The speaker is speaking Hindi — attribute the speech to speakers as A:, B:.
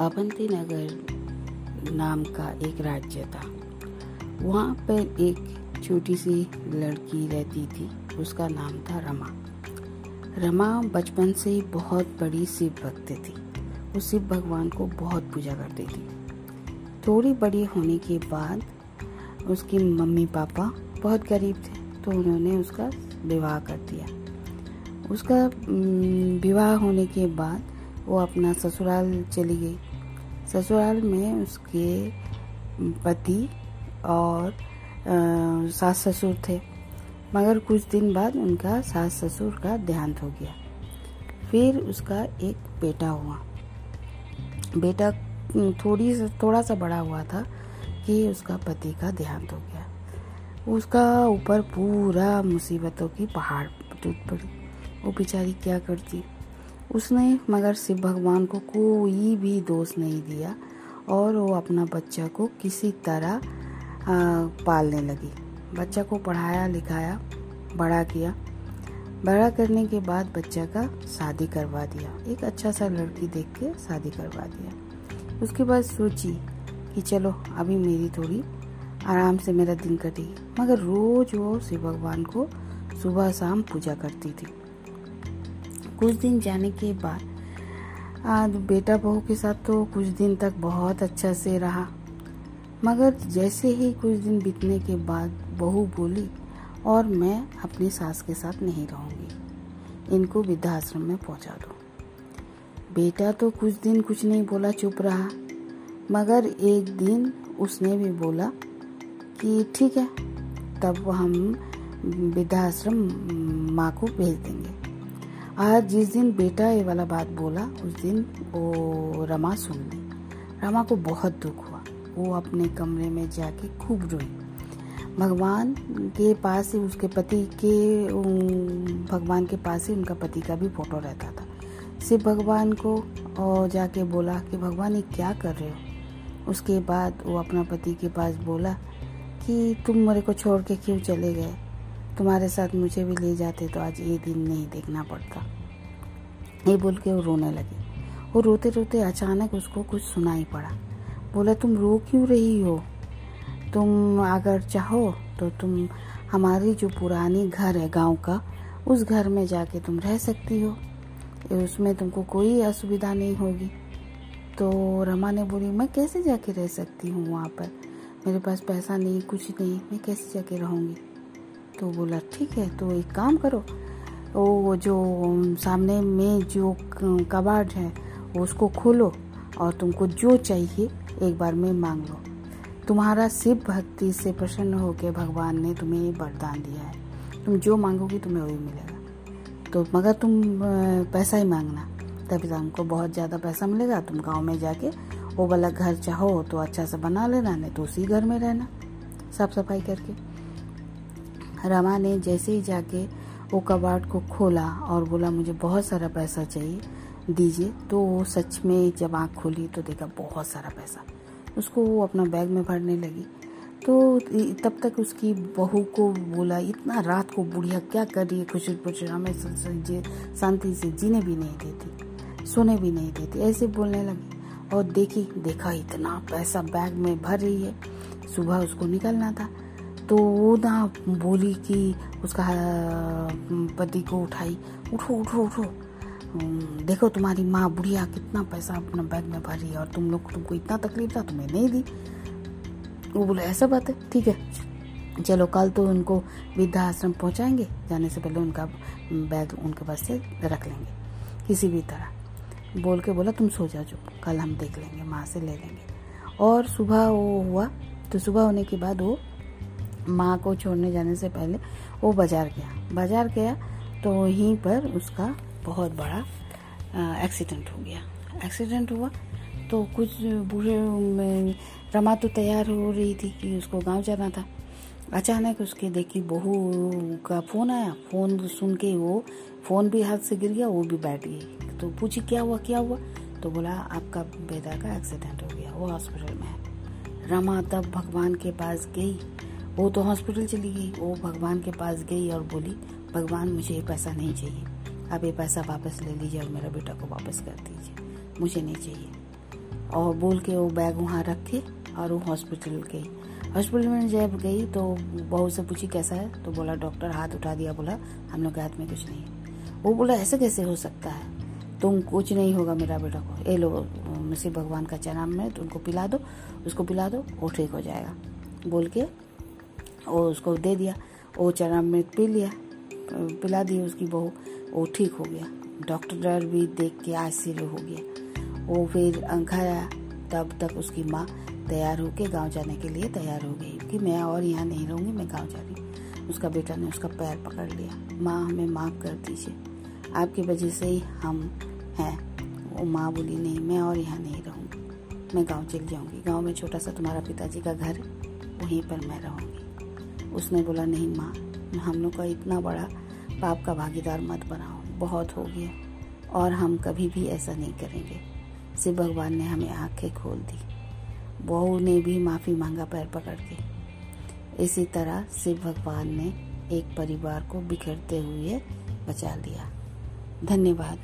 A: अवंती नगर नाम का एक राज्य था। वहाँ पर एक छोटी सी लड़की रहती थी, उसका नाम था रमा। रमा बचपन से ही बहुत बड़ी शिव भक्त थी। वो शिव भगवान को बहुत पूजा करती थी। थोड़ी बड़ी होने के बाद उसकी मम्मी पापा बहुत गरीब थे तो उन्होंने उसका विवाह कर दिया। उसका विवाह होने के बाद वो अपना ससुराल चली गई। ससुराल में उसके पति और सास ससुर थे। मगर कुछ दिन बाद उनका सास ससुर का देहांत हो गया। फिर उसका एक बेटा हुआ। बेटा थोड़ी थोड़ा सा बड़ा हुआ था कि उसका पति का देहांत हो गया। उसका ऊपर पूरा मुसीबतों की पहाड़ टूट पड़ी। वो बेचारी क्या करती? उसने मगर शिव भगवान को कोई भी दोष नहीं दिया और वो अपना बच्चा को किसी तरह पालने लगी। बच्चा को पढ़ाया, लिखाया, बड़ा किया। बड़ा करने के बाद बच्चा का शादी करवा दिया। एक अच्छा सा लड़की देख के शादी करवा दिया। उसके बाद सोची कि चलो, अभी मेरी थोड़ी आराम से मेरा दिन कटेगी मगर रोज वो शिव भगवान को सुबह शाम पूजा करती थी। कुछ दिन जाने के बाद, आज बेटा बहू के साथ तो कुछ दिन तक बहुत अच्छा से रहा। मगर जैसे ही कुछ दिन बीतने के बाद बहू बोली, और मैं अपनी सास के साथ नहीं रहूँगी। इनको वृद्धाश्रम में पहुँचा दो। बेटा तो कुछ दिन कुछ नहीं बोला, चुप रहा। मगर एक दिन उसने भी बोला कि ठीक है, तब हम वृद्धाश्रम माँ को भेज देंगे। आज जिस दिन बेटा ये वाला बात बोला, उस दिन वो रमा सुन ली। रमा को बहुत दुख हुआ। वो अपने कमरे में जाके खूब रोई। भगवान के पास ही उसके पति के भगवान के पास ही उनका पति का भी फ़ोटो रहता था। शिव भगवान को और जाके बोला कि, भगवान, ये क्या कर रहे हो? उसके बाद वो अपना पति के पास बोला कि, तुम मेरे को छोड़ के क्यों चले गए? तुम्हारे साथ मुझे भी ले जाते तो आज ये दिन नहीं देखना पड़ता। ये बोल के वो रोने लगी। वो रोते रोते अचानक उसको कुछ सुनाई पड़ा। बोला, तुम रो क्यों रही हो? तुम अगर चाहो तो तुम हमारी जो पुरानी घर है गाँव का, उस घर में जाके तुम रह सकती हो। उसमें तुमको कोई असुविधा नहीं होगी। तो रमा ने बोली, मैं कैसे जाके रह सकती हूँ वहाँ पर? मेरे पास पैसा नहीं, कुछ नहीं, मैं कैसे जाके रहूँगी? तो बोला, ठीक है तो एक काम करो वो जो सामने में जो कबाड़ है, उसको खोलो और तुमको जो चाहिए, एक बार में मांग लो। तुम्हारा शिव भक्ति से प्रसन्न होकर भगवान ने तुम्हें ये वरदान दिया है। तुम जो मांगोगी, तुम्हें वही मिलेगा। तो मगर तुम पैसा ही मांगना। तभी तुमको बहुत ज़्यादा पैसा मिलेगा। तुम गाँव में जाके, वो वाला घर चाहो तो अच्छा से बना लेना, नहीं तो उसी घर में रहना। साफ़ सफ़ाई करके। रमा ने जैसे ही जाके वो कबाड़ को खोला और बोला, मुझे बहुत सारा पैसा चाहिए, दीजिए। तो वो सच में जब आँख खोली तो देखा बहुत सारा पैसा। उसको वो अपना बैग में भरने लगी। तो तब तक उसकी बहू को बोला, इतना रात को बुढ़िया क्या कर रही है? खुशी खुशी हमें शांति से जीने भी नहीं देती, सोने भी नहीं देती। ऐसे बोलने लगी और देखी, देखा, इतना पैसा बैग में भर रही है। सुबह उसको निकलना था। तो वो ना बोली कि उसका पति को उठाई। उठो उठो उठो। देखो तुम्हारी माँ बुढ़िया कितना पैसा अपना बैग में भर है और तुम लोग तुमको इतना तकलीफ़ था, तुम्हें नहीं दी। वो बोले, ऐसा बात है, ठीक है। चलो, कल तो उनको वृद्धा आश्रम पहुँचाएँगे। जाने से पहले उनका बैग उनके पास से रख लेंगे, किसी भी तरह। बोल के बोला, तुम सो जाओ जो कल हम देख लेंगे, माँ से ले लेंगे। और सुबह वो हुआ तो सुबह होने के बाद वो माँ को छोड़ने जाने से पहले वो बाज़ार गया। बाज़ार गया तो वहीं पर उसका बहुत बड़ा एक्सीडेंट हो गया। एक्सीडेंट हुआ तो कुछ बूढ़े रमा तो तैयार हो रही थी कि उसको गाँव जाना था। अचानक उसके देखी बहू का फ़ोन आया। फ़ोन सुन के वो, फ़ोन भी हाथ से गिर गया, वो भी बैठ गई। तो पूछी, क्या हुआ क्या हुआ? तो बोला, आपका बेटा का एक्सीडेंट हो गया, वो हॉस्पिटल में है। रमा तब भगवान के पास गई। वो तो हॉस्पिटल चली गई। वो भगवान के पास गई और बोली, भगवान, मुझे ये पैसा नहीं चाहिए। आप ये पैसा वापस ले लीजिए और मेरा बेटा को वापस कर दीजिए। मुझे नहीं चाहिए। और बोल के वो बैग वहाँ रखे और वो हॉस्पिटल गई। हॉस्पिटल में जब गई तो बहू से पूछी, कैसा है? तो बोला, डॉक्टर, हाथ उठा दिया। बोला, हम लोग के हाथ में कुछ नहीं है। वो बोला, ऐसे कैसे हो सकता है? तुम कुछ नहीं होगा मेरा बेटा को। ये लो शिव भगवान का चनाम में तो उनको पिला दो, उसको पिला दो, वो ठीक हो जाएगा। बोल के वो उसको दे दिया वो चनाम में पी लिया, पिला दी उसकी बहू, वो ठीक हो गया। डॉक्टर भी देख के आश्चर्य हो गया। वो फिर अंखाया तब तक उसकी माँ तैयार होके गाँव जाने के लिए तैयार हो गई कि मैं और यहाँ नहीं रहूँगी, मैं गाँव जा रही उसका बेटा ने उसका पैर पकड़ लिया। माँ, हमें माफ़ कर दीजिए। आपकी वजह से ही हम हैं। वो माँ बोली, नहीं, मैं और यहाँ नहीं रहूँगी। मैं गाँव चली जाऊँगी। गाँव में छोटा सा तुम्हारा पिताजी का घर, वहीं पर मैं रहूँगी। उसने बोला, नहीं माँ, हम लोग का इतना बड़ा पाप का भागीदार मत बनाओ, बहुत हो गया, और हम कभी भी ऐसा नहीं करेंगे। शिव भगवान ने हमें आँखें खोल दी। बहू ने भी माफ़ी मांगा पैर पकड़ के। इसी तरह शिव भगवान ने एक परिवार को बिखरते हुए बचा लिया। धन्यवाद।